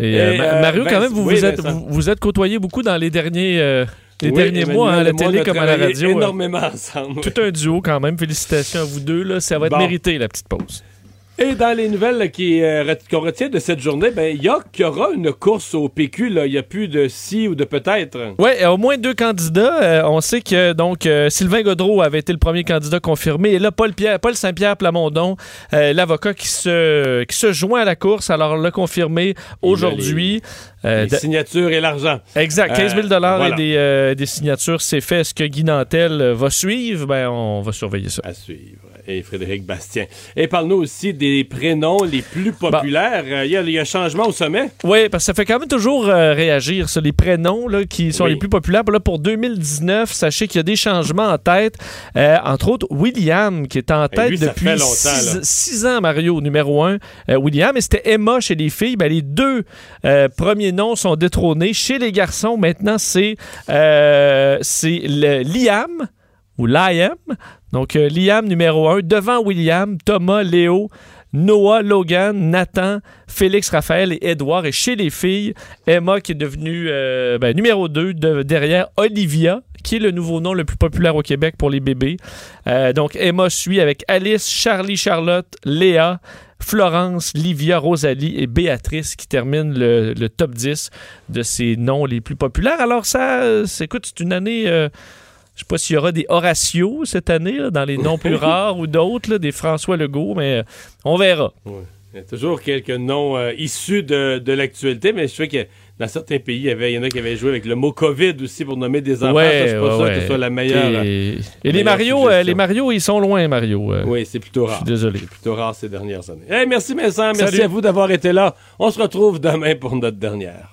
Et, Et, euh, euh, Mario, quand Vince- même, vous oui, vous, êtes, vous, vous êtes côtoyé beaucoup dans les derniers, euh, les Oui, derniers mois, hein, à la moi, on télé comme à la radio. énormément ensemble. tout un duo quand même. Félicitations à vous deux. Là. Ça va être Bon. mérité, la petite pause. Et dans les nouvelles euh, qu'on retient de cette journée, ben, il y, y aura une course au PQ. Il n'y a plus de si ou de peut-être. Oui, au moins deux candidats. Euh, on sait que donc euh, Sylvain Godreau avait été le premier candidat confirmé. Et là, Paul, Pierre, Paul Saint-Pierre Plamondon, euh, l'avocat qui se, qui se joint à la course, alors l'a confirmé aujourd'hui. Euh, Les de- signatures et l'argent. Exact, 15 000 Euh, voilà. et des, euh, des signatures, c'est fait. Est-ce que Guy Nantel euh, va suivre? Ben, on va surveiller ça. À suivre. Et Frédéric Bastien. Et parle-nous aussi des prénoms les plus populaires. Euh, Il y, y a changement au sommet. Oui, parce que ça fait quand même toujours euh, réagir, ça, les prénoms là, qui sont Oui. les plus populaires. Là, pour 2019, sachez qu'il y a des changements en tête. Euh, entre autres, William, qui est en tête lui, depuis fait longtemps, six, là. six ans, Mario, numéro un. Euh, William, et c'était Emma chez les filles. Ben, les deux premiers noms sont détrônés. Chez les garçons, maintenant, c'est Liam ou Liam. Donc, euh, Liam numéro un, devant William, Thomas, Léo, Noah, Logan, Nathan, Félix, Raphaël et Edouard. Et chez les filles, Emma qui est devenue euh, ben, numéro 2 derrière Olivia, qui est le nouveau nom le plus populaire au Québec pour les bébés. Euh, donc Emma suit avec Alice, Charlie, Charlotte, Léa, Florence, Livia, Rosalie et Béatrice qui terminent le, top 10 de ces noms les plus populaires. Alors ça, écoute, c'est une année... je sais pas s'il y aura des Horatio cette année, là, dans les noms plus rares ou d'autres, des François Legault, mais euh, on verra. Il y a toujours quelques noms euh, issus de, de l'actualité, mais je sais que dans certains pays, il y, avait, il y en a qui avaient joué avec le mot COVID aussi pour nommer des enfants. Ça, je sûr que ce soit la meilleure. Et, et les Mario, euh, les Mario, ils sont loin, Mario. euh. Oui, c'est plutôt Je rare. suis désolé. C'est plutôt rare ces dernières années. Hey, merci Vincent, merci Salut. à vous d'avoir été là. On se retrouve demain pour notre dernière.